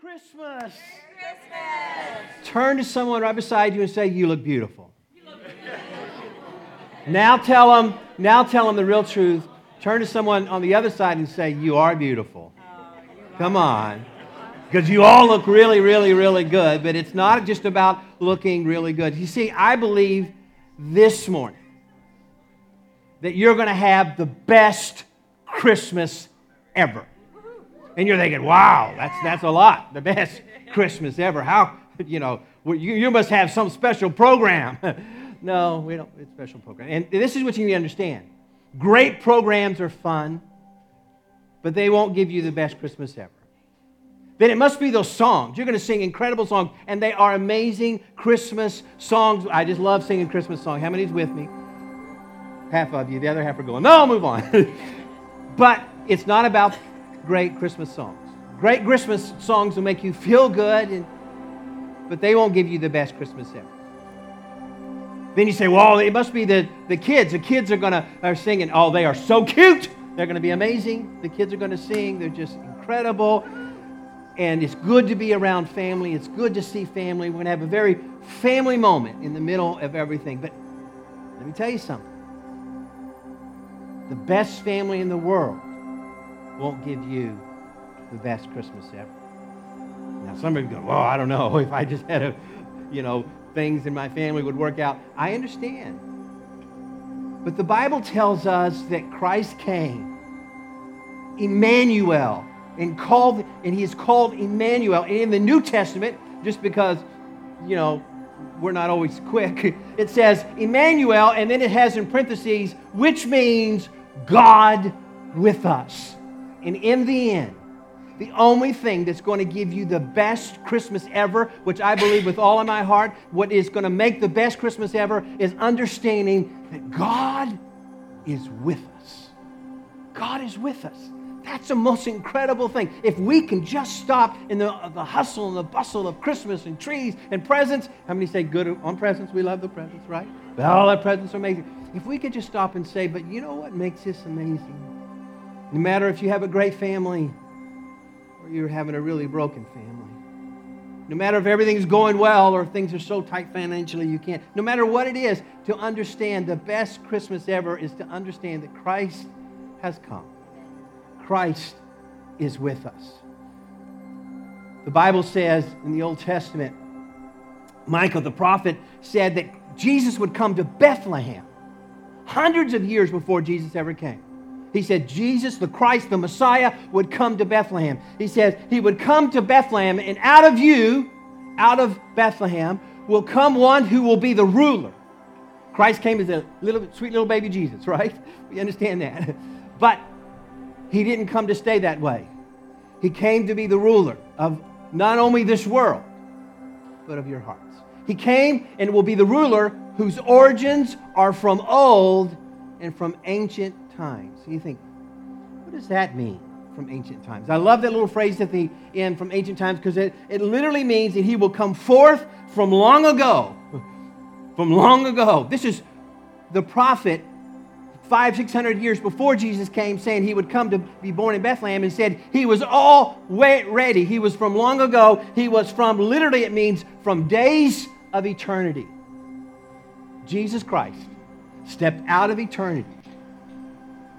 Christmas. Christmas. Turn to someone right beside you and say, You look beautiful. You look beautiful. now tell them, now tell them the real truth. Turn to someone on the other side and say, You are beautiful. Oh, Come on. Because you all look really, really, really good, but it's not just about looking really good. You see, I believe this morning that you're going to have the best Christmas ever. And you're thinking, wow, that's, that's a lot. The best Christmas ever. How, you know, you, you must have some special program. no, we don't. It's special program. And this is what you need to understand. Great programs are fun, but they won't give you the best Christmas ever. Then it must be those songs. You're going to sing incredible songs, and they are amazing Christmas songs. I just love singing Christmas songs. How many's with me? Half of you. The other half are going, no, move on. but it's not about great Christmas songs. Great Christmas songs will make you feel good, and, but they won't give you the best Christmas ever. Then you say, well, it must be the, the kids. The kids are going to are singing. Oh, they are so cute. They're going to be amazing. The kids are going to sing. They're just incredible. And it's good to be around family. It's good to see family. We're going to have a very family moment in the middle of everything. But let me tell you something. The best family in the world won't give you the best Christmas ever. Now, some of you go, well, I don't know if I just had a, you know, things in my family would work out. I understand. But the Bible tells us that Christ came, Emmanuel, and called, and he is called Emmanuel. And in the New Testament, just because, you know, we're not always quick, it says Emmanuel, and then it has in parentheses, which means God with us. And in the end, the only thing that's going to give you the best Christmas ever, which I believe with all of my heart, what is going to make the best Christmas ever is understanding that God is with us. God is with us. That's the most incredible thing. If we can just stop in the, uh, the hustle and the bustle of Christmas and trees and presents, how many say good on presents? We love the presents, right? All our presents are amazing. If we could just stop and say, but you know what makes this amazing? No matter if you have a great family or you're having a really broken family. No matter if everything's going well or things are so tight financially you can't. No matter what it is, to understand the best Christmas ever is to understand that Christ has come. Christ is with us. The Bible says in the Old Testament, Micah the prophet said that Jesus would come to Bethlehem hundreds of years before Jesus ever came. He said Jesus, the Christ, the Messiah, would come to Bethlehem. He says he would come to Bethlehem, and out of you, out of Bethlehem, will come one who will be the ruler. Christ came as a little sweet little baby Jesus, right? We understand that. But he didn't come to stay that way. He came to be the ruler of not only this world, but of your hearts. He came and will be the ruler whose origins are from old and from ancient times. You think, what does that mean from ancient times? I love that little phrase at the end from ancient times because it, it literally means that he will come forth from long ago. From long ago. This is the prophet five, six hundred years before Jesus came, saying he would come to be born in Bethlehem, and said he was all ready. He was from long ago. He was from, literally, it means from days of eternity. Jesus Christ stepped out of eternity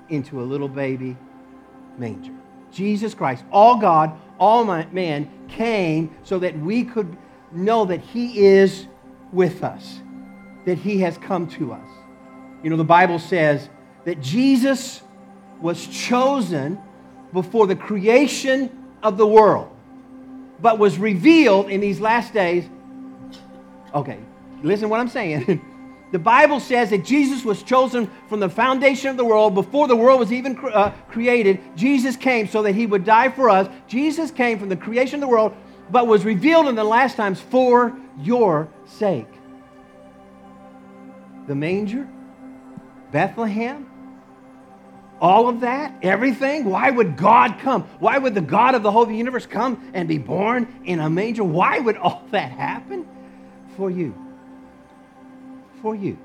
into a little baby manger. Jesus Christ, all God, all man, came so that we could know that He is with us, that He has come to us. You know, the Bible says that Jesus was chosen before the creation of the world, but was revealed in these last days. Okay, listen what I'm saying. The Bible says that Jesus was chosen from the foundation of the world before the world was even uh, created. Jesus came so that he would die for us. Jesus came from the creation of the world, but was revealed in the last times for your sake. The manger, Bethlehem, all of that, everything. Why would God come? Why would the God of the whole universe come and be born in a manger? Why would all that happen? For you for you.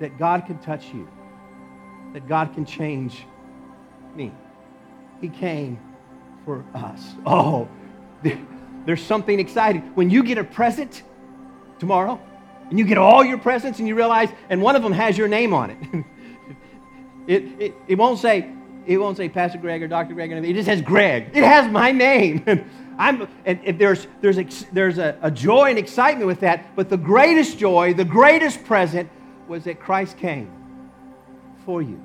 That God can touch you, that God can change me. He came for us. Oh, there's something exciting. When you get a present tomorrow, and you get all your presents, and you realize, and one of them has your name on it. it, it, it won't say, it won't say Pastor Greg or Dr. Greg or anything. It just says Greg. It has my name. I'm, and, there's, there's, there's a, a joy and excitement with that. But the greatest joy, the greatest present was that Christ came for you.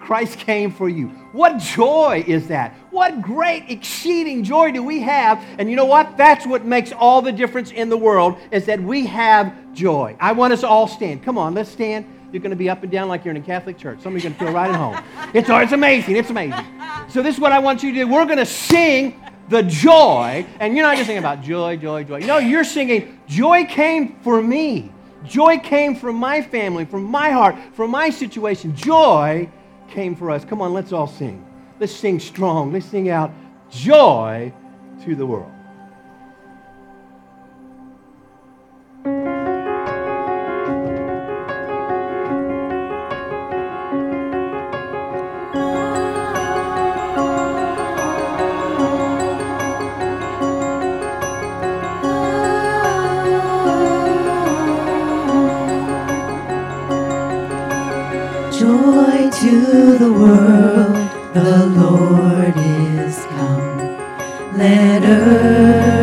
Christ came for you. What joy is that? What great, exceeding joy do we have? And you know what? That's what makes all the difference in the world is that we have joy. I want us all stand. Come on, let's stand. You're going to be up and down like you're in a Catholic church. Some of you are going to feel right at home. It's, it's amazing. It's amazing. So this is what I want you to do. We're going to sing the joy, and you're not just singing about joy, joy, joy. No, you're singing, joy came for me. Joy came from my family, from my heart, from my situation. Joy came for us. Come on, let's all sing. Let's sing strong. Let's sing out joy to the world. To the world, the Lord is come. Let earth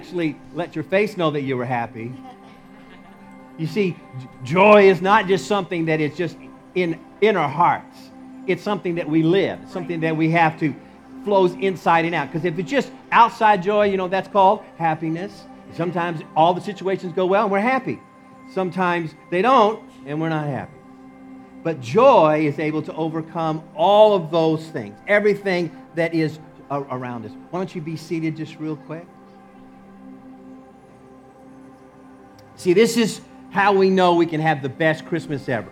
actually let your face know that you were happy. You see, joy is not just something that is just in, in our hearts. It's something that we live, something that we have to flows inside and out. Because if it's just outside joy, you know, that's called happiness. Sometimes all the situations go well and we're happy. Sometimes they don't and we're not happy. But joy is able to overcome all of those things, everything that is around us. Why don't you be seated just real quick? See, this is how we know we can have the best Christmas ever.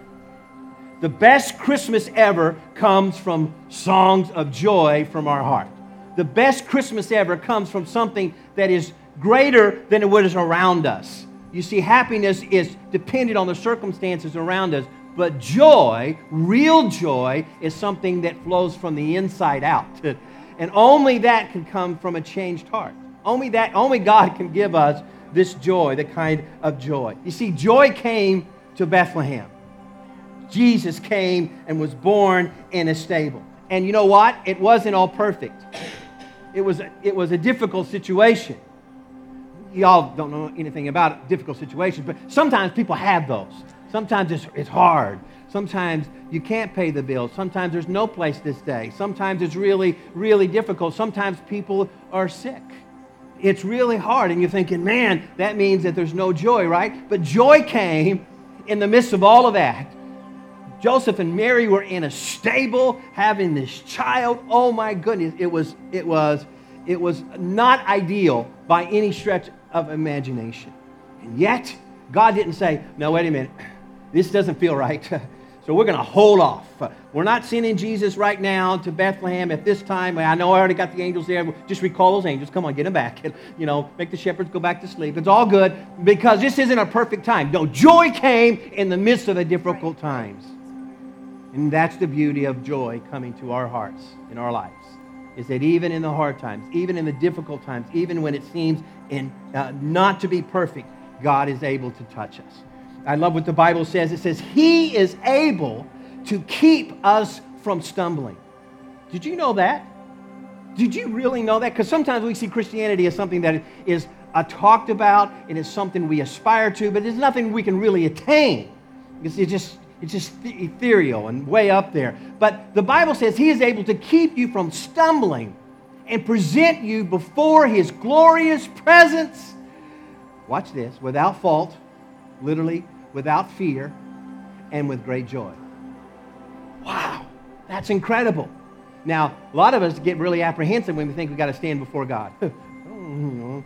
The best Christmas ever comes from songs of joy from our heart. The best Christmas ever comes from something that is greater than what is around us. You see, happiness is dependent on the circumstances around us, but joy, real joy, is something that flows from the inside out. And only that can come from a changed heart. Only that, only God can give us this joy, the kind of joy. You see, joy came to Bethlehem. Jesus came and was born in a stable. And you know what? It wasn't all perfect. It was, it was a difficult situation. Y'all don't know anything about difficult situations, but sometimes people have those. Sometimes it's, it's hard. Sometimes you can't pay the bills. Sometimes there's no place to stay. Sometimes it's really, really difficult. Sometimes people are sick. It's really hard. And you're thinking, man, that means that there's no joy, right? But joy came in the midst of all of that. Joseph and Mary were in a stable having this child. Oh my goodness, it was it was it was not ideal by any stretch of imagination. And yet, God didn't say, "No, wait a minute. This doesn't feel right." So we're going to hold off. We're not sending Jesus right now to Bethlehem at this time. I know I already got the angels there. Just recall those angels. Come on, get them back. You know, make the shepherds go back to sleep. It's all good because this isn't a perfect time. No, joy came in the midst of the difficult times. And that's the beauty of joy coming to our hearts in our lives. Is that even in the hard times, even in the difficult times, even when it seems in, uh, not to be perfect, God is able to touch us. I love what the Bible says. It says, He is able to keep us from stumbling. Did you know that? Did you really know that? Because sometimes we see Christianity as something that is uh, talked about and it's something we aspire to, but it's nothing we can really attain. It's, it's just it's just ethereal and way up there. But the Bible says He is able to keep you from stumbling and present you before His glorious presence. Watch this without fault, literally without fear, and with great joy. Wow, that's incredible. Now, a lot of us get really apprehensive when we think we've got to stand before God. a mm-hmm.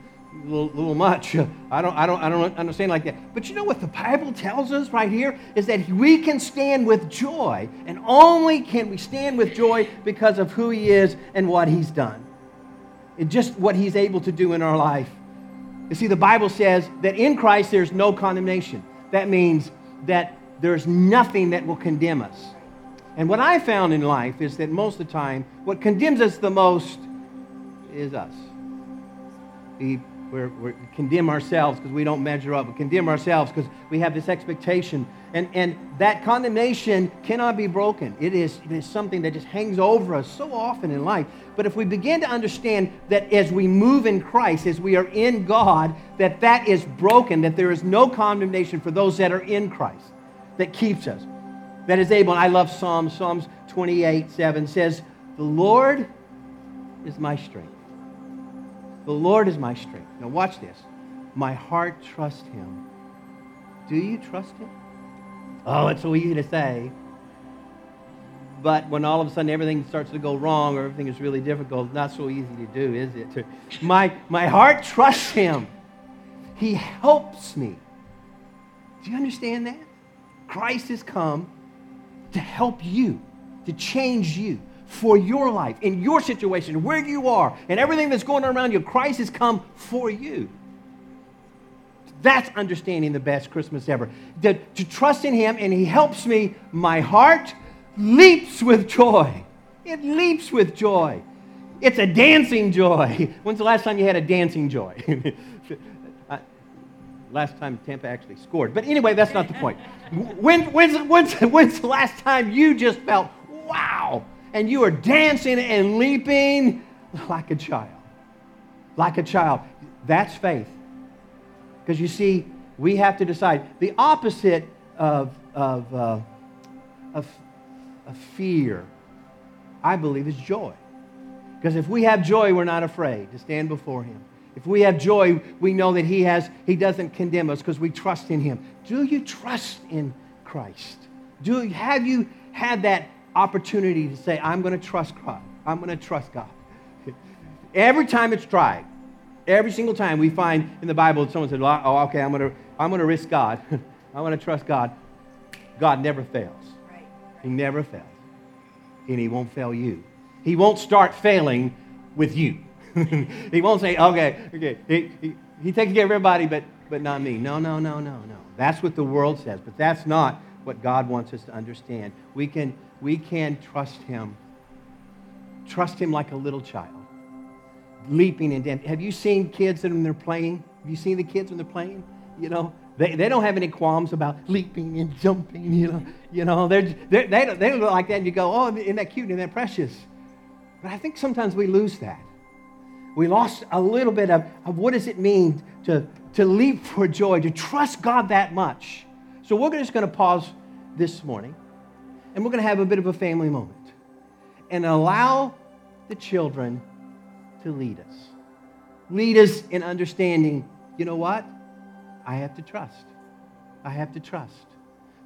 little, little much. I don't, I, don't, I don't understand like that. But you know what the Bible tells us right here is that we can stand with joy, and only can we stand with joy because of who He is and what He's done. And just what He's able to do in our life. You see, the Bible says that in Christ there's no condemnation. That means that there's nothing that will condemn us. And what I found in life is that most of the time, what condemns us the most is us. We're, we condemn ourselves because we don't measure up. We condemn ourselves because we have this expectation. And, and that condemnation cannot be broken. It is, it is something that just hangs over us so often in life. But if we begin to understand that as we move in Christ, as we are in God, that that is broken, that there is no condemnation for those that are in Christ that keeps us that is able. I love Psalms. Psalms 28 7 says, The Lord is my strength. The Lord is my strength. Now, watch this. My heart trusts him. Do you trust him? Oh, it's so easy to say. But when all of a sudden everything starts to go wrong or everything is really difficult, not so easy to do, is it? My, my heart trusts him. He helps me. Do you understand that? Christ has come to help you, to change you for your life, in your situation, where you are, and everything that's going on around you. Christ has come for you. That's understanding the best Christmas ever. To, to trust in Him, and He helps me. My heart leaps with joy. It leaps with joy. It's a dancing joy. When's the last time you had a dancing joy? last time Tampa actually scored. But anyway, that's not the point. When, when's, when's, when's the last time you just felt, wow, and you are dancing and leaping like a child? like a child. That's faith. Because you see, we have to decide. The opposite of, of, uh, of, of fear, I believe, is joy. Because if we have joy, we're not afraid to stand before Him. If we have joy, we know that He, has, he doesn't condemn us because we trust in Him. Do you trust in Christ? Do, have you had that opportunity to say, I'm going to trust God? I'm going to trust God. Every time it's tried, every single time we find in the Bible, someone said, well, oh, okay, I'm going to, I'm going to risk God. I'm going to trust God. God never fails. He never fails. And He won't fail you. He won't start failing with you. he won't say, okay, okay, he, he, he takes care of everybody, but, but not me. No, no, no, no, no. That's what the world says, but that's not what God wants us to understand. We can, we can trust Him. Trust Him like a little child, leaping and dancing. Have you seen kids when they're playing? Have you seen the kids when they're playing? You know, they, they don't have any qualms about leaping and jumping, you know. You know, they're, they're, they, don't, they look like that, and you go, oh, isn't that cute? Isn't that precious? But I think sometimes we lose that. We lost a little bit of, of what does it mean to, to leap for joy, to trust God that much. So we're just going to pause this morning, and we're going to have a bit of a family moment and allow the children to lead us. Lead us in understanding, you know what? I have to trust. I have to trust.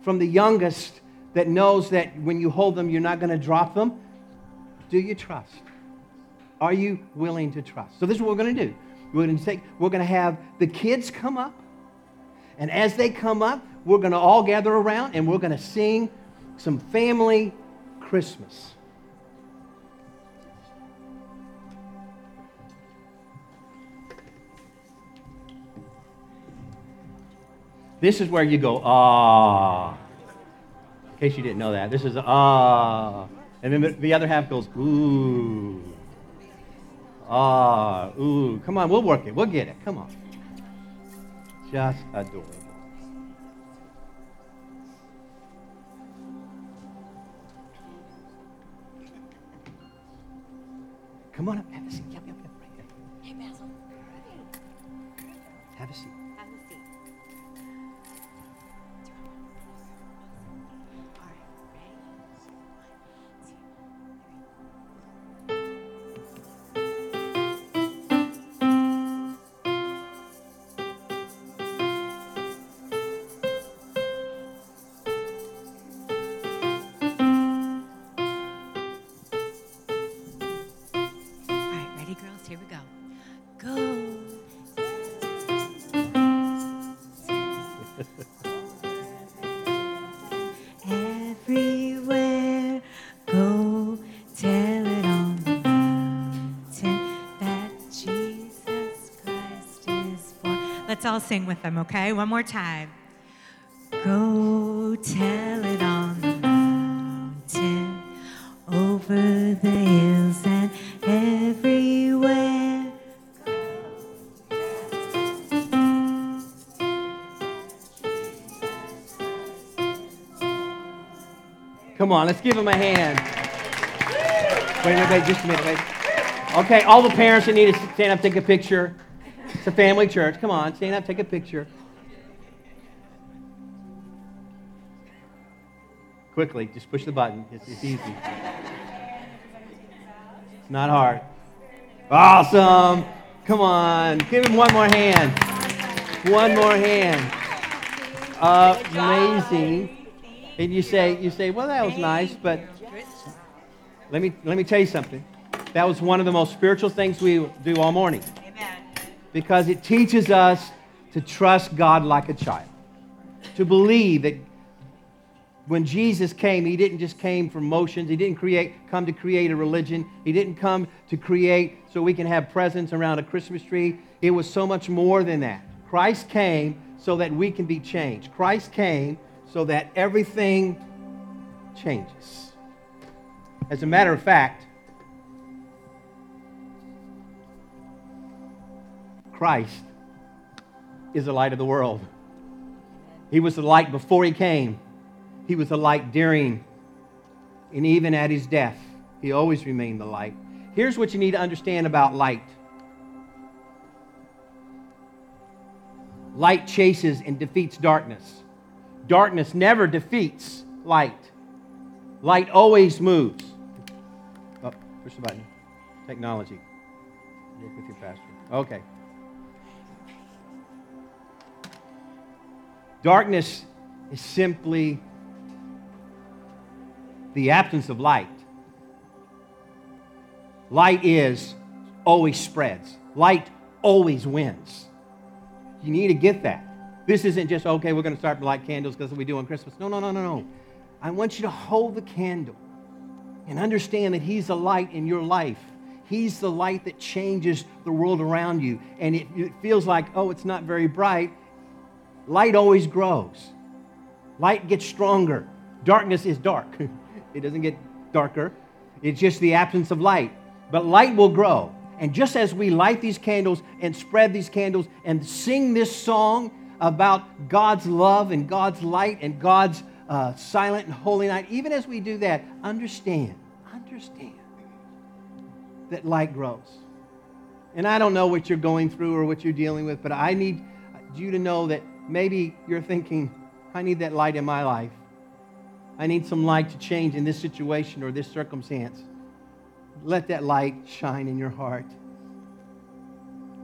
From the youngest that knows that when you hold them, you're not going to drop them, do you trust? Are you willing to trust? So this is what we're going to do. We're going to take, we're going to have the kids come up, and as they come up, we're going to all gather around and we're going to sing some family Christmas. This is where you go, ah. In case you didn't know that, this is ah. And then the other half goes, ooh. Ah, ooh. Come on, we'll work it. We'll get it. Come on. Just adorable. Come on up. Have a seat. Yep, yep, yep. Right there. Hey, Basil. Have a seat. All sing with them, okay? One more time. Go tell it on the mountain, over the hills and everywhere. Come on, let's give him a hand. Wait, wait, wait, just a minute, wait. Okay, all the parents that need to stand up, take a picture. It's a family church. Come on, stand up, take a picture. Quickly, just push the button. It's, it's easy. It's not hard. Awesome. Come on, give him one more hand. One more hand. Amazing. And you say, you say, well, that was nice, but let me, let me tell you something. That was one of the most spiritual things we do all morning. Because it teaches us to trust God like a child, to believe that when Jesus came, he didn't just came for motions. He didn't create, come to create a religion. He didn't come to create so we can have presents around a Christmas tree. It was so much more than that. Christ came so that we can be changed. Christ came so that everything changes. As a matter of fact, Christ is the light of the world. He was the light before he came. He was the light during and even at his death. He always remained the light. Here's what you need to understand about light Light chases and defeats darkness. Darkness never defeats light. Light always moves. Oh, push the button. Technology. Work with your pastor. Okay. Darkness is simply the absence of light. Light is always spreads. Light always wins. You need to get that. This isn't just, okay, we're going to start to light candles because we do on Christmas. No, no, no, no, no. I want you to hold the candle and understand that He's the light in your life. He's the light that changes the world around you. And it, it feels like, oh, it's not very bright. Light always grows, light gets stronger. Darkness is dark, it doesn't get darker. It's just the absence of light. But light will grow. And just as we light these candles and spread these candles and sing this song about God's love and God's light and God's uh, silent and holy night, even as we do that, understand, understand that light grows. And I don't know what you're going through or what you're dealing with, but I need you to know that maybe you're thinking, I need that light in my life. I need some light to change in this situation or this circumstance. Let that light shine in your heart.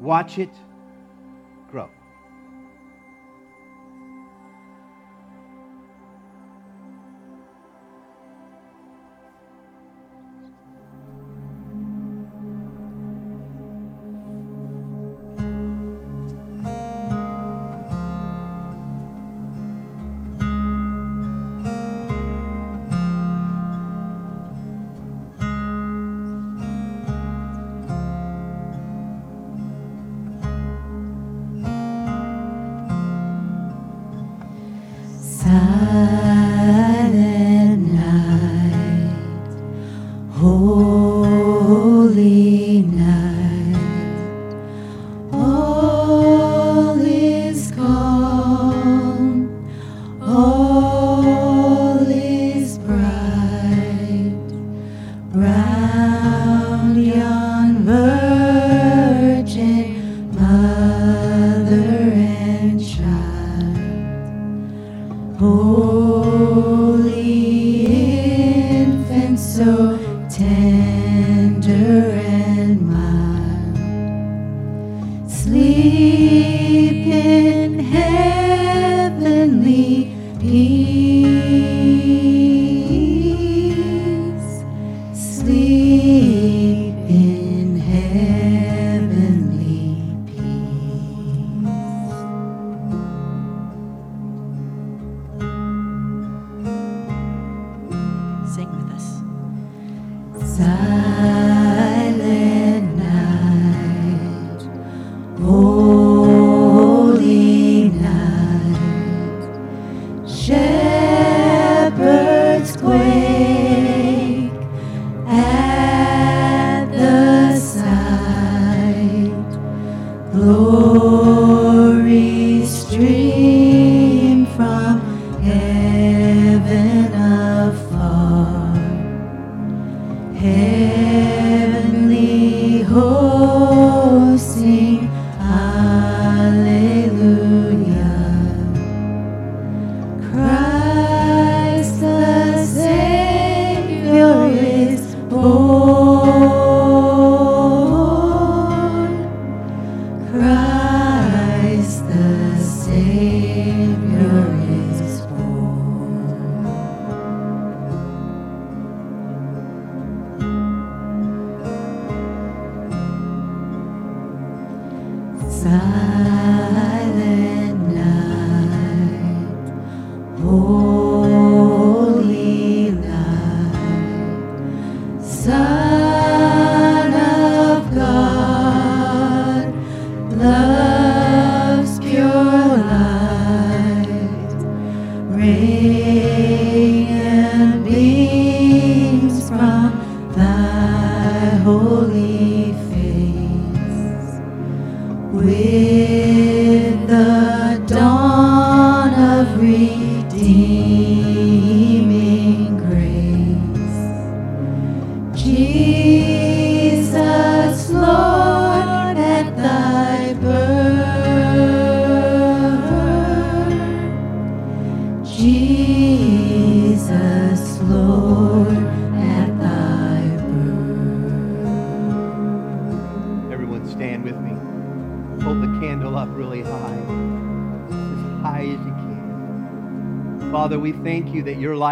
Watch it inside.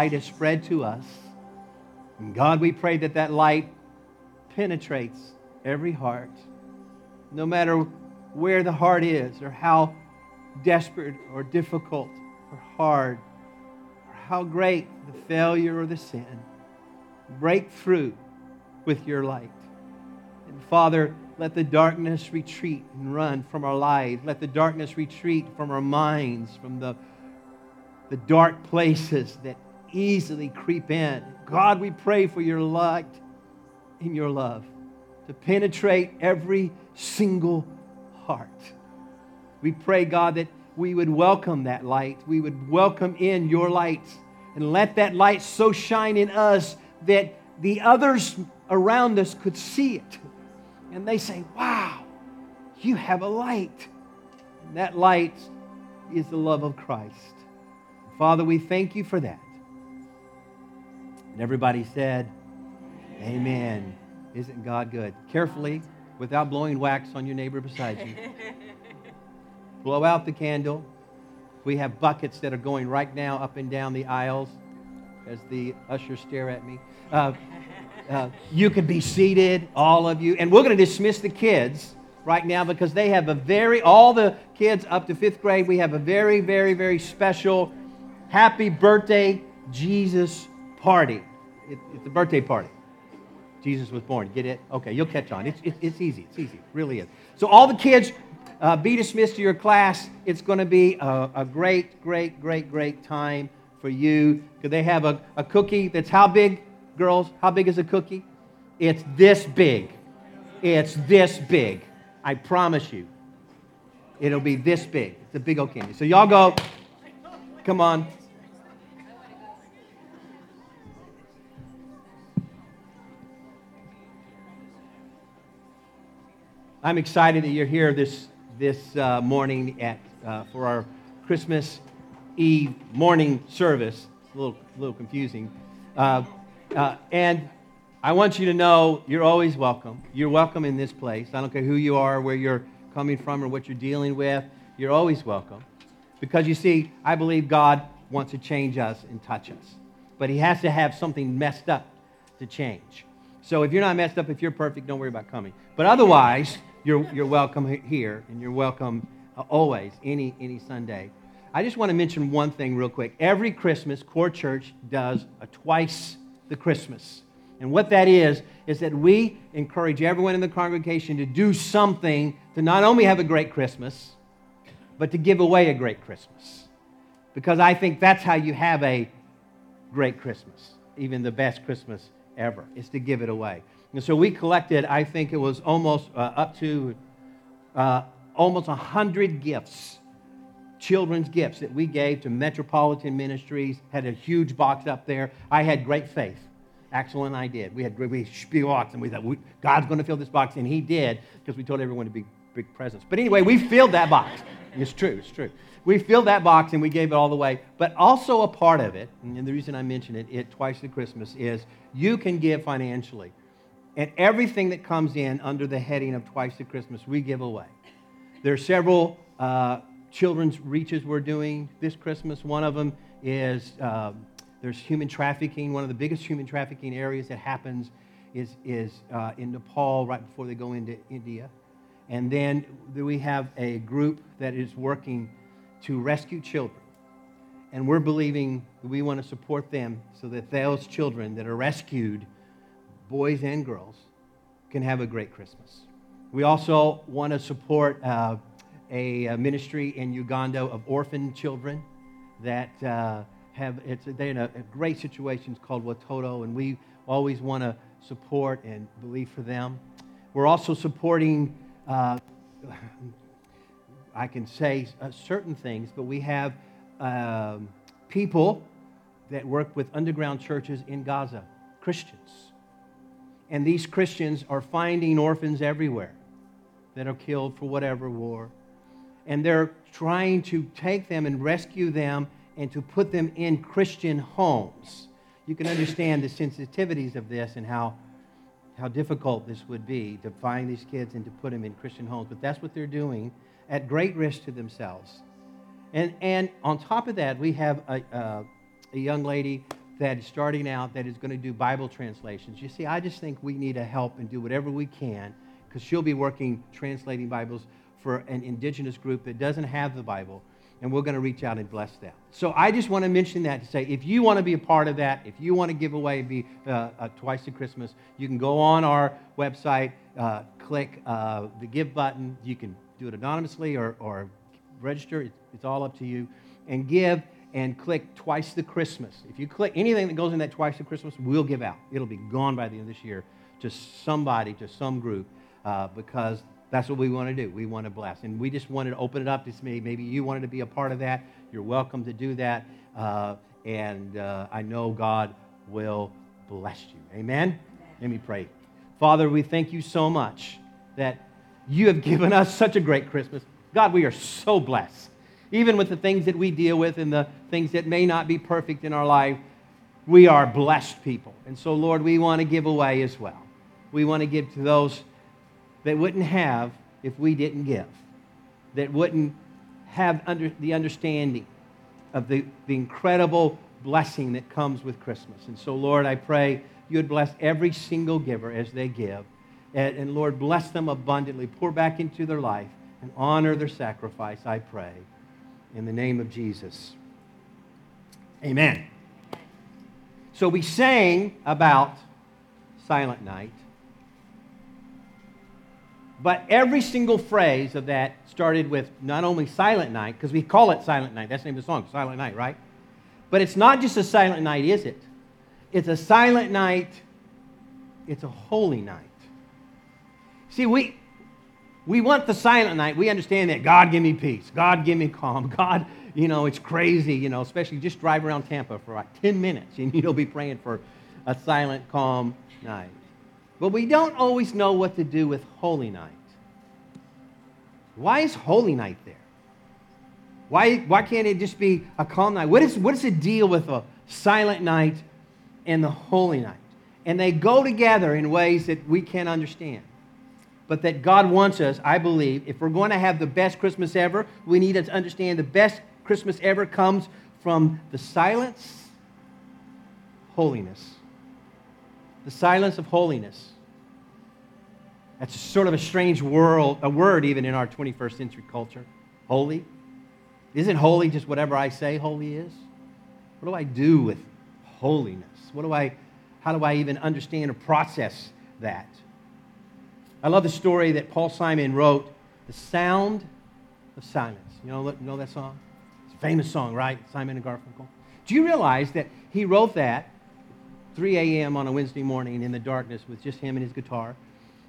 Light is spread to us. And God, we pray that that light penetrates every heart, no matter where the heart is or how desperate or difficult or hard or how great the failure or the sin. Break through with your light. And Father, let the darkness retreat and run from our lives. Let the darkness retreat from our minds, from the, the dark places that easily creep in. God, we pray for your light and your love to penetrate every single heart. We pray, God, that we would welcome that light. We would welcome in your light and let that light so shine in us that the others around us could see it. And they say, Wow, you have a light. And that light is the love of Christ. Father, we thank you for that. And everybody said, Amen. Amen. Isn't God good? Carefully, without blowing wax on your neighbor beside you. Blow out the candle. We have buckets that are going right now up and down the aisles as the ushers stare at me. Uh, uh, you can be seated, all of you. And we're going to dismiss the kids right now because they have a very, all the kids up to fifth grade, we have a very, very, very special happy birthday Jesus party. It, it's a birthday party. Jesus was born. Get it? Okay, you'll catch on. It's, it, it's easy. It's easy. It really is. So, all the kids, uh, be dismissed to your class. It's going to be a, a, great, great, great, great time for you. Because they have a, a cookie that's how big, girls? How big is a cookie? It's this big. It's this big. I promise you. It'll be this big. It's a big old candy. So, y'all go. Come on. I'm excited that you're here this, this uh, morning at, uh, for our Christmas Eve morning service. It's a little, little confusing. Uh, uh, and I want you to know you're always welcome. You're welcome in this place. I don't care who you are, where you're coming from, or what you're dealing with. You're always welcome. Because you see, I believe God wants to change us and touch us. But He has to have something messed up to change. So if you're not messed up, if you're perfect, don't worry about coming. But otherwise, you're, you're welcome here, and you're welcome uh, always, any, any Sunday. I just want to mention one thing real quick. Every Christmas, Core Church does a twice the Christmas. And what that is, is that we encourage everyone in the congregation to do something to not only have a great Christmas, but to give away a great Christmas. Because I think that's how you have a great Christmas, even the best Christmas ever, is to give it away. And so we collected, I think it was almost uh, up to uh, almost 100 gifts, children's gifts that we gave to Metropolitan Ministries. Had a huge box up there. I had great faith. Axel and I did. We had we box and we thought, God's going to fill this box, and He did because we told everyone to be big presents. But anyway, we filled that box. It's true, it's true. We filled that box and we gave it all the way. But also a part of it, and the reason I mention it, it twice at Christmas, is you can give financially. And everything that comes in under the heading of Twice at Christmas, we give away. There are several uh, children's reaches we're doing this Christmas. One of them is uh, there's human trafficking. One of the biggest human trafficking areas that happens is, is uh, in Nepal right before they go into India. And then we have a group that is working to rescue children. And we're believing we want to support them so that those children that are rescued boys and girls, can have a great Christmas. We also want to support uh, a, ministry in Uganda of orphan children that uh, have, it's, they're in a, a great situation It's called Watoto, and we always want to support and believe for them. We're also supporting, uh, I can say uh, certain things, but we have um, people that work with underground churches in Gaza, Christians and these Christians are finding orphans everywhere that are killed for whatever war. And they're trying to take them and rescue them and to put them in Christian homes. You can understand the sensitivities of this and how, how difficult this would be to find these kids and to put them in Christian homes. But that's what they're doing at great risk to themselves. And, and on top of that, we have a, a, a young lady that is starting out that is going to do Bible translations. You see, I just think we need to help and do whatever we can because she'll be working translating Bibles for an indigenous group that doesn't have the Bible, and we're going to reach out and bless them. So I just want to mention that to say if you want to be a part of that, if you want to give away be uh, uh, twice at Christmas, you can go on our website, uh, click uh, the give button. You can do it anonymously or, or register. It's, it's all up to you, and give and click twice the Christmas. If you click anything that goes in that twice the Christmas, we'll give out. It'll be gone by the end of this year to somebody, to some group, uh, because that's what we want to do. We want to bless. And we just wanted to open it up to me. Maybe you wanted to be a part of that. You're welcome to do that. Uh, and uh, I know God will bless you. Amen? Let me pray. Father, we thank you so much that you have given us such a great Christmas. God, we are so blessed. Even with the things that we deal with and the things that may not be perfect in our life, we are blessed people. And so, Lord, we want to give away as well. We want to give to those that wouldn't have if we didn't give, that wouldn't have under, the understanding of the, the incredible blessing that comes with Christmas. And so, Lord, I pray you would bless every single giver as they give. And, and Lord, bless them abundantly. Pour back into their life and honor their sacrifice, I pray. In the name of Jesus. Amen. So we sang about Silent Night. But every single phrase of that started with not only Silent Night, because we call it Silent Night. That's the name of the song, Silent Night, right? But it's not just a silent night, is it? It's a silent night, it's a holy night. See, we, we want the silent night. We understand that God give me peace. God give me calm. God, you know, it's crazy, you know, especially just drive around Tampa for like 10 minutes and you'll be praying for a silent, calm night. But we don't always know what to do with Holy Night. Why is Holy Night there? Why, why can't it just be a calm night? What is, what is the deal with a silent night and the holy night? And they go together in ways that we can't understand. But that God wants us, I believe, if we're going to have the best Christmas ever, we need to understand the best Christmas ever comes from the silence, holiness. The silence of holiness. That's sort of a strange world, a word even in our 21st century culture. Holy. Isn't holy just whatever I say holy is? What do I do with holiness? What do I, how do I even understand or process that? I love the story that Paul Simon wrote, The Sound of Silence. You know, know that song? It's a famous song, right? Simon and Garfunkel. Do you realize that he wrote that 3 a.m. on a Wednesday morning in the darkness with just him and his guitar?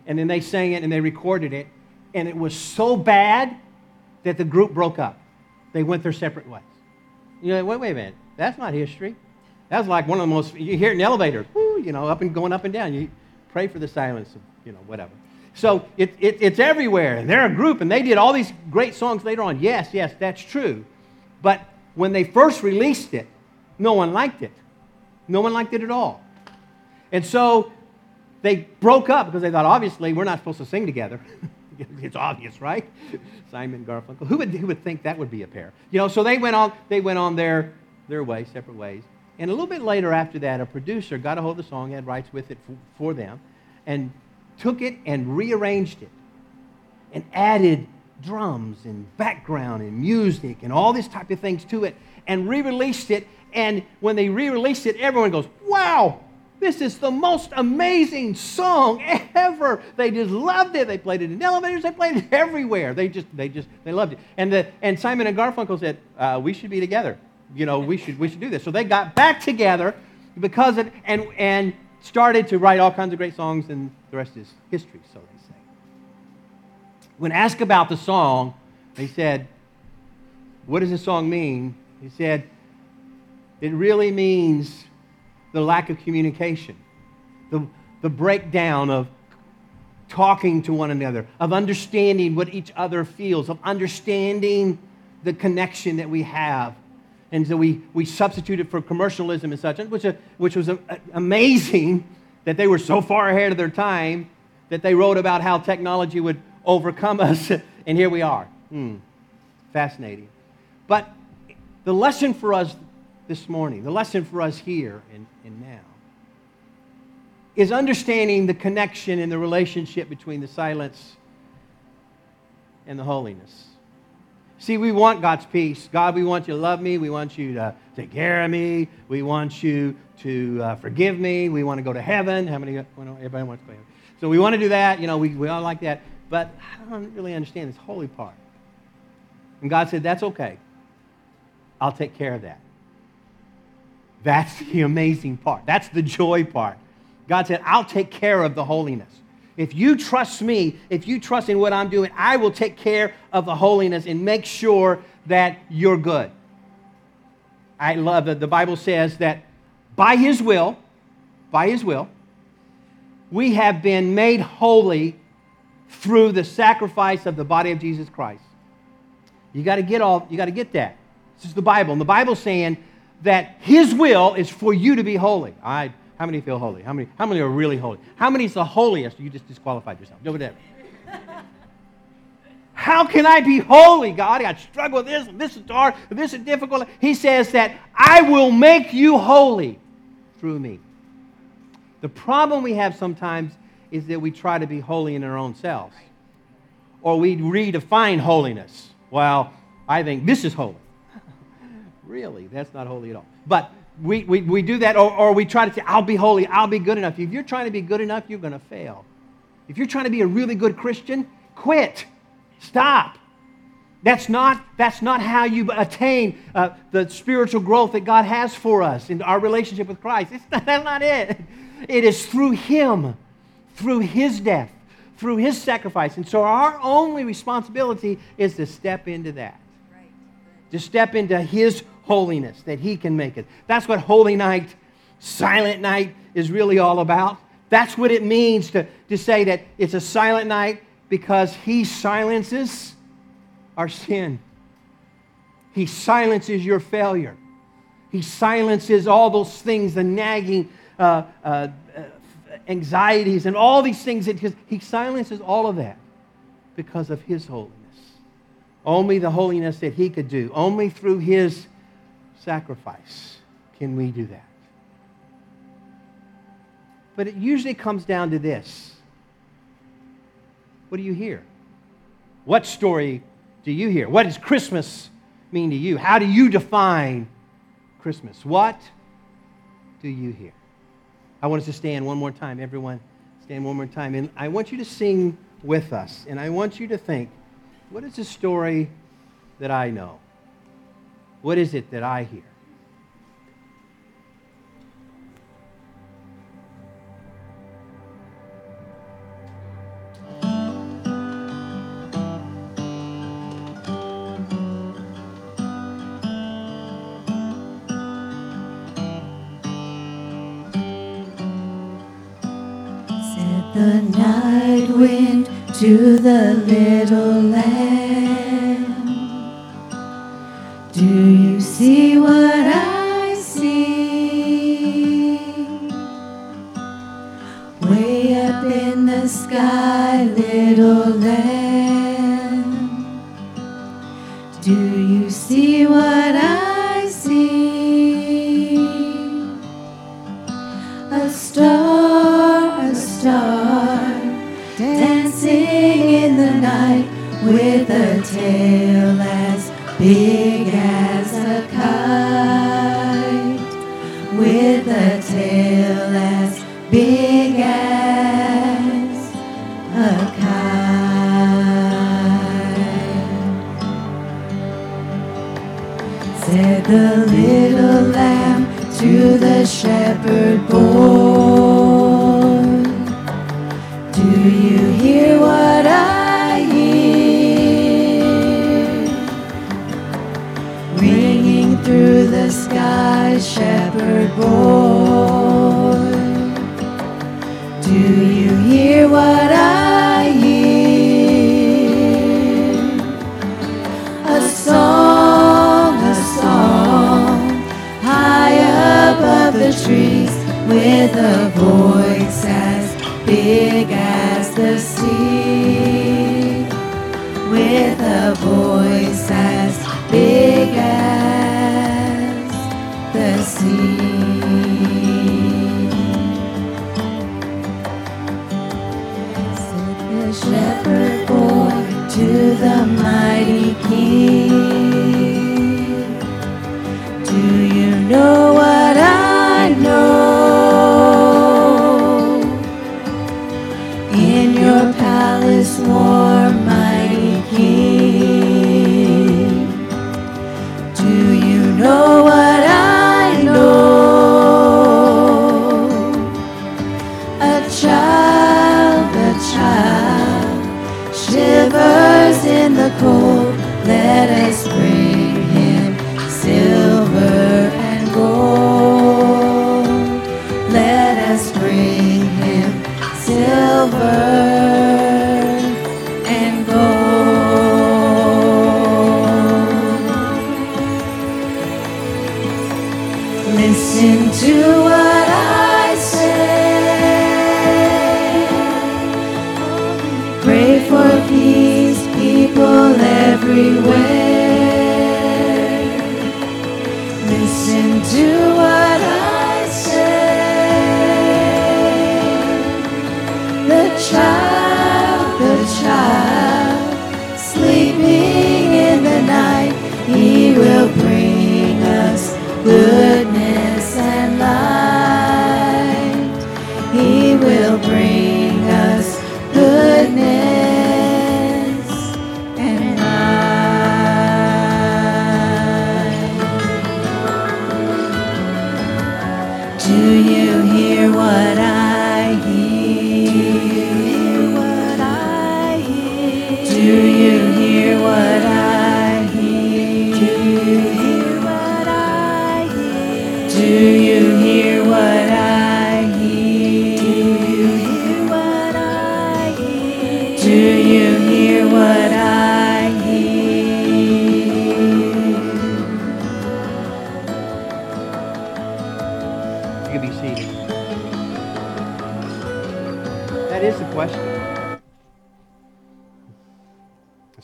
And then they sang it and they recorded it, and it was so bad that the group broke up. They went their separate ways. You know, wait, wait a minute. That's not history. That's like one of the most, you hear it in the elevator, you know, up and going up and down. You pray for the silence of, you know, whatever. So it, it, it's everywhere. And they're a group, and they did all these great songs later on. Yes, yes, that's true. But when they first released it, no one liked it. No one liked it at all. And so they broke up because they thought, obviously, we're not supposed to sing together. it's obvious, right? Simon Garfunkel. Who would, who would think that would be a pair? You know, so they went on, they went on their, their way, separate ways. And a little bit later after that, a producer got a hold of the song, had rights with it for, for them, and took it and rearranged it and added drums and background and music and all this type of things to it and re-released it. And when they re-released it, everyone goes, wow, this is the most amazing song ever. They just loved it. They played it in elevators. They played it everywhere. They just, they just, they loved it. And, the, and Simon and Garfunkel said, uh, we should be together. You know, we should, we should do this. So they got back together because of, and, and started to write all kinds of great songs, and the rest is history, so they say. When asked about the song, they said, what does the song mean? He said, it really means the lack of communication, the, the breakdown of talking to one another, of understanding what each other feels, of understanding the connection that we have. And so we, we substituted for commercialism and such, which, uh, which was amazing that they were so far ahead of their time that they wrote about how technology would overcome us. And here we are. Hmm. Fascinating. But the lesson for us this morning, the lesson for us here and, and now, is understanding the connection and the relationship between the silence and the holiness. See, we want God's peace. God, we want you to love me. We want you to take care of me. We want you to uh, forgive me. We want to go to heaven. How many? Everybody wants to go to heaven. So we want to do that. You know, we, we all like that. But I don't really understand this holy part. And God said, That's okay. I'll take care of that. That's the amazing part. That's the joy part. God said, I'll take care of the holiness. If you trust me, if you trust in what I'm doing, I will take care of the holiness and make sure that you're good. I love that the Bible says that by His will, by His will, we have been made holy through the sacrifice of the body of Jesus Christ. You got to get all you got to get that. This is the Bible. And the Bible's saying that his will is for you to be holy. I how many feel holy? How many how many are really holy? How many is the holiest? You just disqualified yourself. Over there. How can I be holy, God? I struggle with this, and this is hard, and this is difficult. He says that I will make you holy through me. The problem we have sometimes is that we try to be holy in our own selves. Or we redefine holiness. Well, I think this is holy. really, that's not holy at all. But we, we, we do that, or, or we try to say, I'll be holy, I'll be good enough. If you're trying to be good enough, you're going to fail. If you're trying to be a really good Christian, quit. Stop. That's not, that's not how you attain uh, the spiritual growth that God has for us in our relationship with Christ. It's not, that's not it. It is through Him through his death, through his sacrifice. And so our only responsibility is to step into that. To step into his holiness, that he can make it. That's what Holy Night, Silent Night is really all about. That's what it means to, to say that it's a silent night because he silences our sin. He silences your failure. He silences all those things, the nagging, uh, uh, anxieties and all these things. That he silences all of that because of his holiness. Only the holiness that he could do, only through his sacrifice can we do that. But it usually comes down to this What do you hear? What story do you hear? What does Christmas mean to you? How do you define Christmas? What do you hear? I want us to stand one more time. Everyone, stand one more time. And I want you to sing with us. And I want you to think what is the story that I know? What is it that I hear? the night wind to the little lamb. Do see what I see? Way up in the sky, little lamb.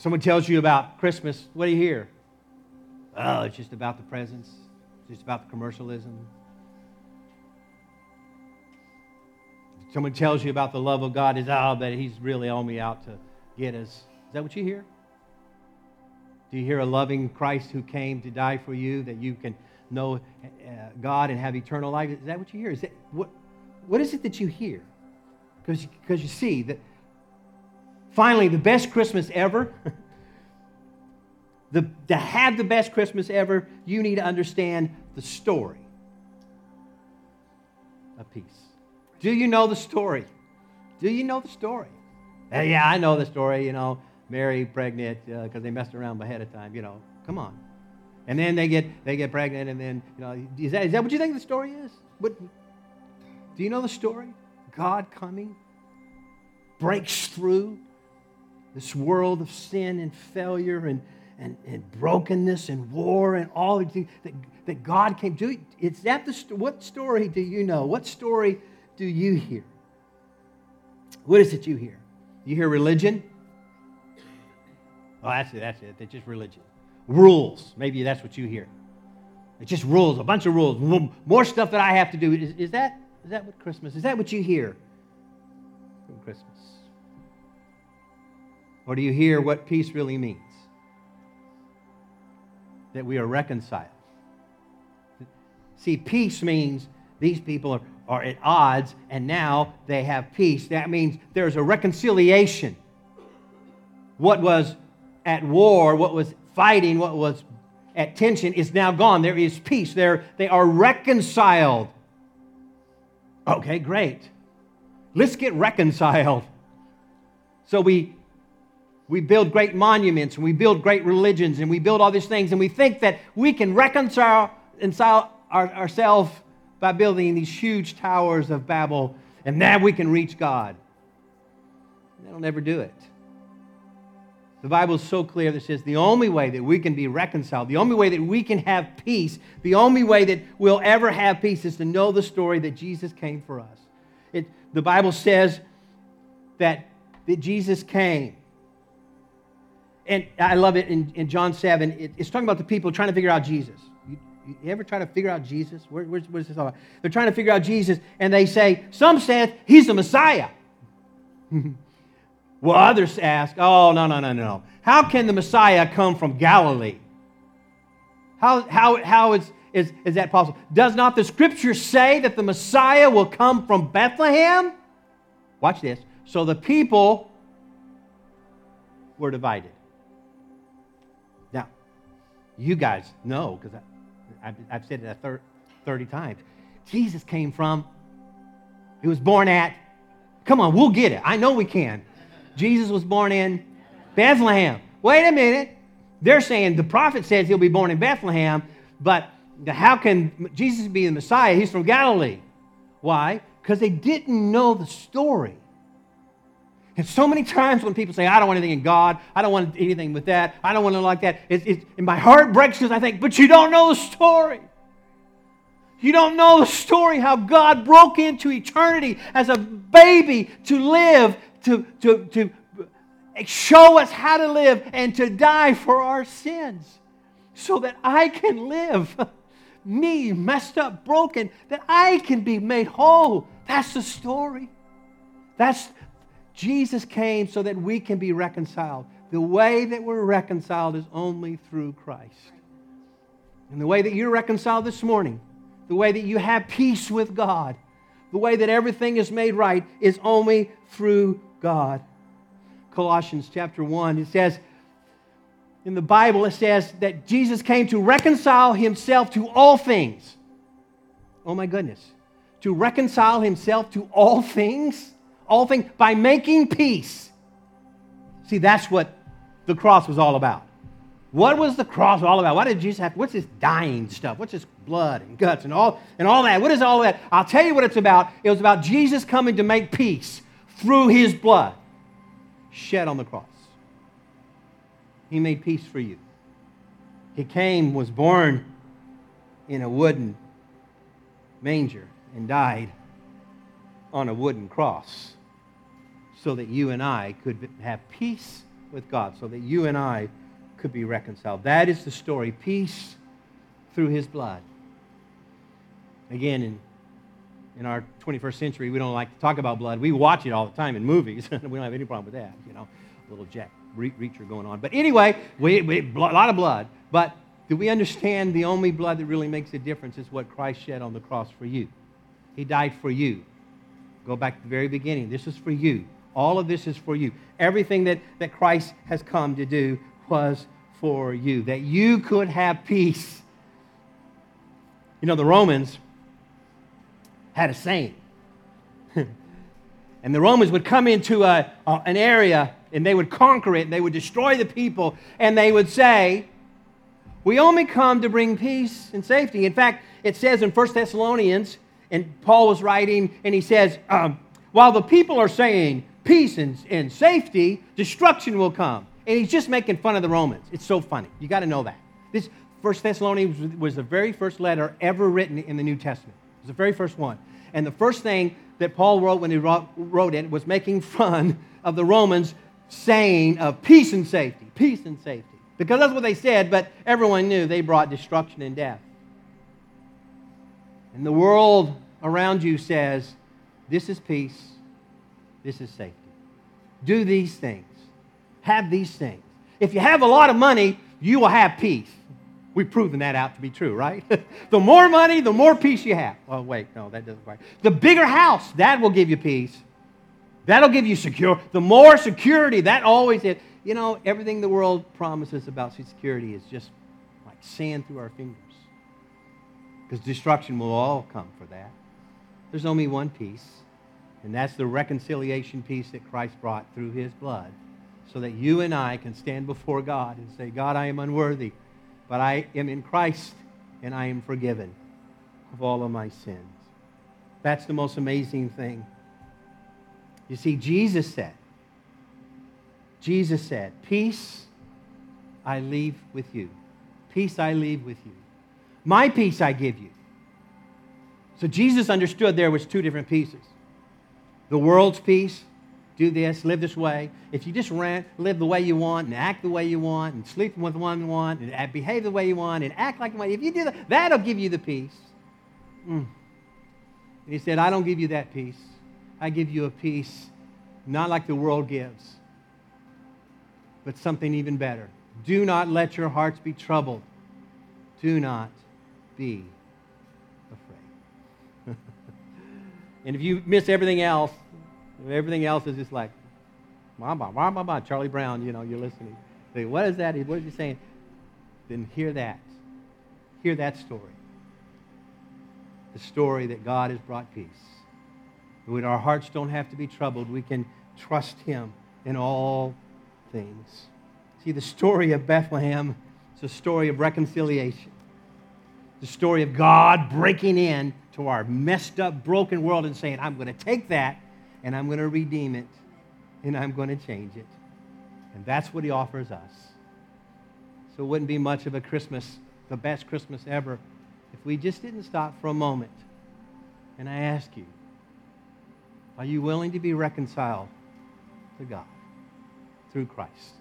Someone tells you about Christmas, what do you hear? Oh, it's just about the presents. It's just about the commercialism. Someone tells you about the love of God, is oh, but He's really on me out to get us. Is that what you hear? Do you hear a loving Christ who came to die for you that you can know uh, God and have eternal life? Is that what you hear? Is that what? What is it that you hear? Because you see that finally the best Christmas ever. the, to have the best Christmas ever, you need to understand the story of peace. Do you know the story? Do you know the story? Uh, yeah, I know the story. You know, Mary pregnant because they messed around ahead of time. You know, come on. And then they get they get pregnant, and then you know, is that, is that what you think the story is? What? Do you know the story? God coming breaks through this world of sin and failure and, and, and brokenness and war and all the things that, that God came. Do, is that the, what story do you know? What story do you hear? What is it you hear? You hear religion? Oh, that's it, that's it. It's just religion. Rules. Maybe that's what you hear. It's just rules, a bunch of rules. More stuff that I have to do. Is, is, that, is that what Christmas, is that what you hear from Christmas? Or do you hear what peace really means? That we are reconciled. See, peace means these people are, are at odds and now they have peace. That means there's a reconciliation. What was at war, what was fighting, what was at tension is now gone. There is peace. They're, they are reconciled. Okay, great. Let's get reconciled. So we we build great monuments and we build great religions and we build all these things and we think that we can reconcile, our, ourselves by building these huge towers of Babel and now we can reach God. That'll never do it. The Bible is so clear that says the only way that we can be reconciled, the only way that we can have peace, the only way that we'll ever have peace is to know the story that Jesus came for us. It, the Bible says that, that Jesus came. And I love it in, in John 7. It, it's talking about the people trying to figure out Jesus. You, you ever try to figure out Jesus? Where, where's, this all about? They're trying to figure out Jesus, and they say, some said he's the Messiah. well, others ask, oh, no, no, no, no. How can the Messiah come from Galilee? How, how, how is, is, is that possible? Does not the scripture say that the Messiah will come from Bethlehem? Watch this. So the people were divided. You guys know, because I've, I've said it 30 times. Jesus came from, he was born at, come on, we'll get it. I know we can. Jesus was born in Bethlehem. Wait a minute. They're saying the prophet says he'll be born in Bethlehem, but how can Jesus be the Messiah? He's from Galilee. Why? Because they didn't know the story. And so many times when people say, I don't want anything in God, I don't want anything with that, I don't want to like that, it, it, and my heart breaks because I think, but you don't know the story. You don't know the story how God broke into eternity as a baby to live, to, to, to show us how to live, and to die for our sins so that I can live. Me, messed up, broken, that I can be made whole. That's the story. That's Jesus came so that we can be reconciled. The way that we're reconciled is only through Christ. And the way that you're reconciled this morning, the way that you have peace with God, the way that everything is made right is only through God. Colossians chapter 1, it says, in the Bible, it says that Jesus came to reconcile himself to all things. Oh my goodness. To reconcile himself to all things? All things by making peace. See, that's what the cross was all about. What was the cross all about? Why did Jesus have, what's this dying stuff? What's this blood and guts and all, and all that? What is all that? I'll tell you what it's about. It was about Jesus coming to make peace through his blood shed on the cross. He made peace for you. He came, was born in a wooden manger, and died on a wooden cross so that you and I could have peace with God, so that you and I could be reconciled. That is the story peace through his blood. Again, in, in our 21st century, we don't like to talk about blood. We watch it all the time in movies. we don't have any problem with that, you know, a little Jack Reacher going on. But anyway, we, we, a lot of blood. But do we understand the only blood that really makes a difference is what Christ shed on the cross for you? He died for you. Go back to the very beginning. This is for you. All of this is for you. Everything that, that Christ has come to do was for you, that you could have peace. You know, the Romans had a saying. and the Romans would come into a, a, an area and they would conquer it and they would destroy the people and they would say, We only come to bring peace and safety. In fact, it says in 1 Thessalonians, and Paul was writing, and he says, um, While the people are saying peace and, and safety, destruction will come. And he's just making fun of the Romans. It's so funny. You got to know that. This First Thessalonians was, the very first letter ever written in the New Testament. It was the very first one. And the first thing that Paul wrote when he wrote, wrote it was making fun of the Romans saying of peace and safety, peace and safety. Because that's what they said, but everyone knew they brought destruction and death. And the world around you says, this is peace, this is safety. Do these things, have these things. If you have a lot of money, you will have peace. We've proven that out to be true, right? the more money, the more peace you have. Well, wait, no, that doesn't quite. The bigger house, that will give you peace. That'll give you secure. The more security, that always is. You know, everything the world promises about security is just like sand through our fingers. Because destruction will all come for that. There's only one peace, and that's the reconciliation peace that Christ brought through his blood, so that you and I can stand before God and say, God, I am unworthy, but I am in Christ, and I am forgiven of all of my sins. That's the most amazing thing. You see, Jesus said, Jesus said, Peace I leave with you. Peace I leave with you. My peace I give you. So Jesus understood there was two different pieces. The world's peace, do this, live this way. If you just rant, live the way you want, and act the way you want, and sleep with one you want, and behave the way you want, and act like you want, if you do that, that'll give you the peace. Mm. And he said, I don't give you that peace. I give you a peace not like the world gives, but something even better. Do not let your hearts be troubled. Do not be afraid. And if you miss everything else, everything else is just like, bah, bah, bah, bah, bah, Charlie Brown, you know, you're listening. Say, what is that? What is he saying? Then hear that. Hear that story. The story that God has brought peace. When our hearts don't have to be troubled, we can trust Him in all things. See, the story of Bethlehem is a story of reconciliation. The story of God breaking in to our messed up, broken world and saying, I'm going to take that and I'm going to redeem it and I'm going to change it. And that's what He offers us. So it wouldn't be much of a Christmas, the best Christmas ever, if we just didn't stop for a moment. And I ask you, are you willing to be reconciled to God through Christ?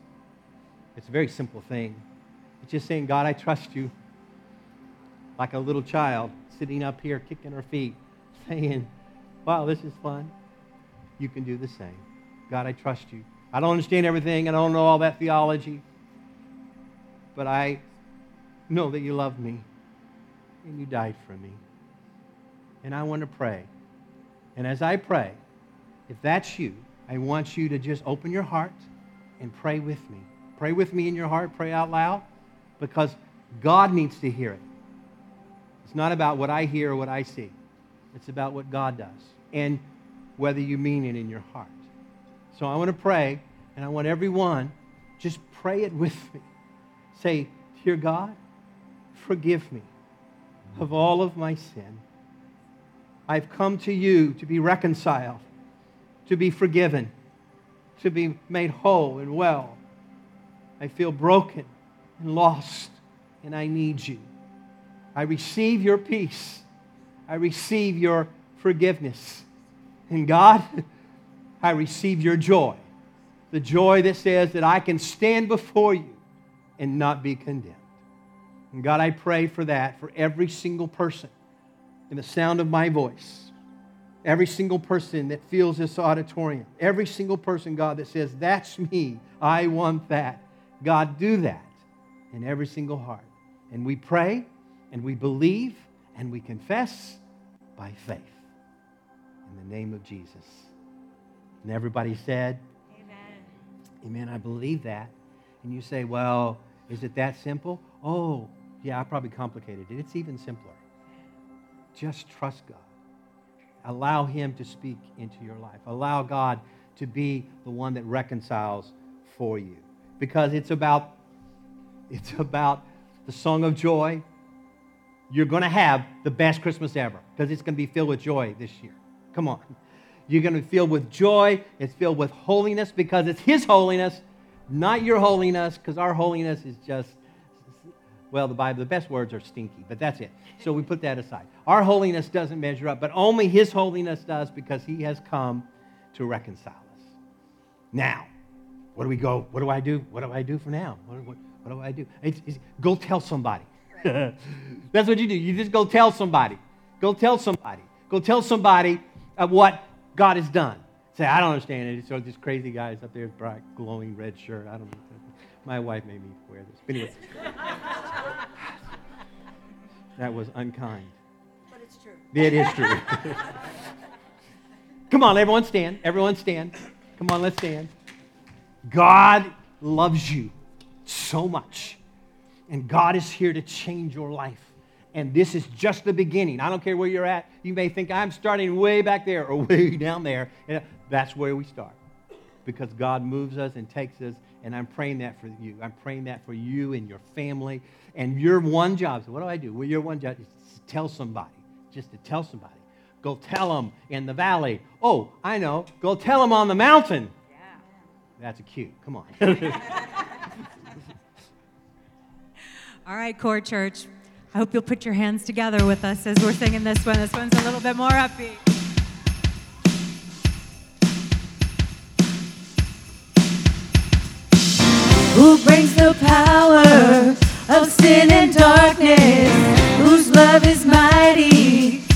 It's a very simple thing. It's just saying, God, I trust you. Like a little child sitting up here kicking her feet, saying, Wow, this is fun. You can do the same. God, I trust you. I don't understand everything. I don't know all that theology. But I know that you love me and you died for me. And I want to pray. And as I pray, if that's you, I want you to just open your heart and pray with me. Pray with me in your heart, pray out loud, because God needs to hear it. It's not about what I hear or what I see, it's about what God does and whether you mean it in your heart. So I want to pray, and I want everyone just pray it with me. Say, Dear God, forgive me of all of my sin. I've come to you to be reconciled, to be forgiven, to be made whole and well. I feel broken and lost, and I need you. I receive your peace. I receive your forgiveness. And God, I receive your joy. The joy that says that I can stand before you and not be condemned. And God, I pray for that for every single person in the sound of my voice. Every single person that feels this auditorium. Every single person, God, that says, That's me. I want that. God, do that in every single heart. And we pray and we believe and we confess by faith in the name of Jesus. And everybody said, Amen. Amen. I believe that. And you say, Well, is it that simple? Oh, yeah, I probably complicated it. It's even simpler. Just trust God. Allow Him to speak into your life. Allow God to be the one that reconciles for you. Because it's about it's about the song of joy. You're going to have the best Christmas ever because it's going to be filled with joy this year. Come on. You're going to be filled with joy. It's filled with holiness because it's His holiness, not your holiness, because our holiness is just well, the Bible, the best words are stinky, but that's it. So we put that aside. Our holiness doesn't measure up, but only His holiness does because He has come to reconcile us. Now, what do we go? What do I do? What do I do for now? What, what, what do I do? It's, it's, go tell somebody. that's what you do. You just go tell somebody. Go tell somebody. Go tell somebody what God has done. Say, I don't understand it. So this crazy guys up there, with bright, glowing red shirt. I don't know. My wife made me wear this. But anyway. that was unkind. But it's true. It is true. Come on, everyone stand. Everyone stand. Come on, let's stand. God loves you so much. And God is here to change your life. And this is just the beginning. I don't care where you're at. You may think I'm starting way back there or way down there. And that's where we start. Because God moves us and takes us. And I'm praying that for you. I'm praying that for you and your family. And your one job, so what do I do? Well, your one job is to tell somebody. Just to tell somebody. Go tell them in the valley. Oh, I know. Go tell them on the mountain. Yeah. That's a cute. Come on. All right, Core Church. I hope you'll put your hands together with us as we're singing this one. This one's a little bit more upbeat. who brings the power of sin and darkness, whose love is mighty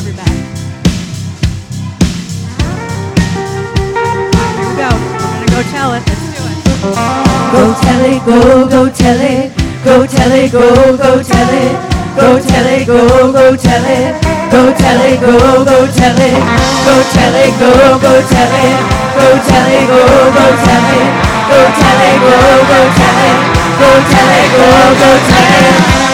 everybody. Here we go. We're going to go tell it. Let's do it. Go tell it, go, go tell it. Go tell it, go, go tell it. Go tell it, go, go tell it. Go tell it, go, go tell it. Go tell it, go, go tell it. Go tell it, go, go tell it. Go tell it, go, go tell it. Go tell it, go, go tell it.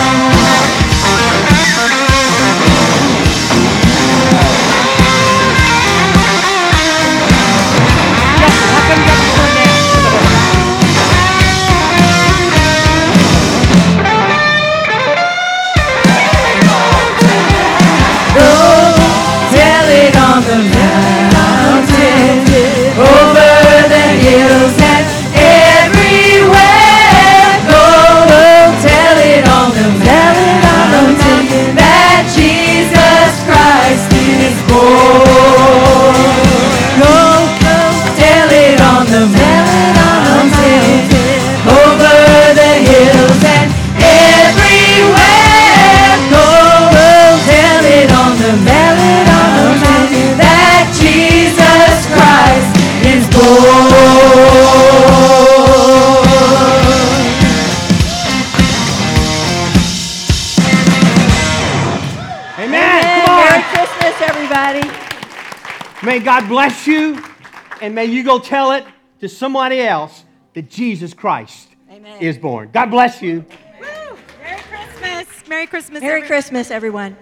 God bless you, and may you go tell it to somebody else that Jesus Christ Amen. is born. God bless you. Woo! Merry Christmas. Merry Christmas. Merry everybody. Christmas, everyone.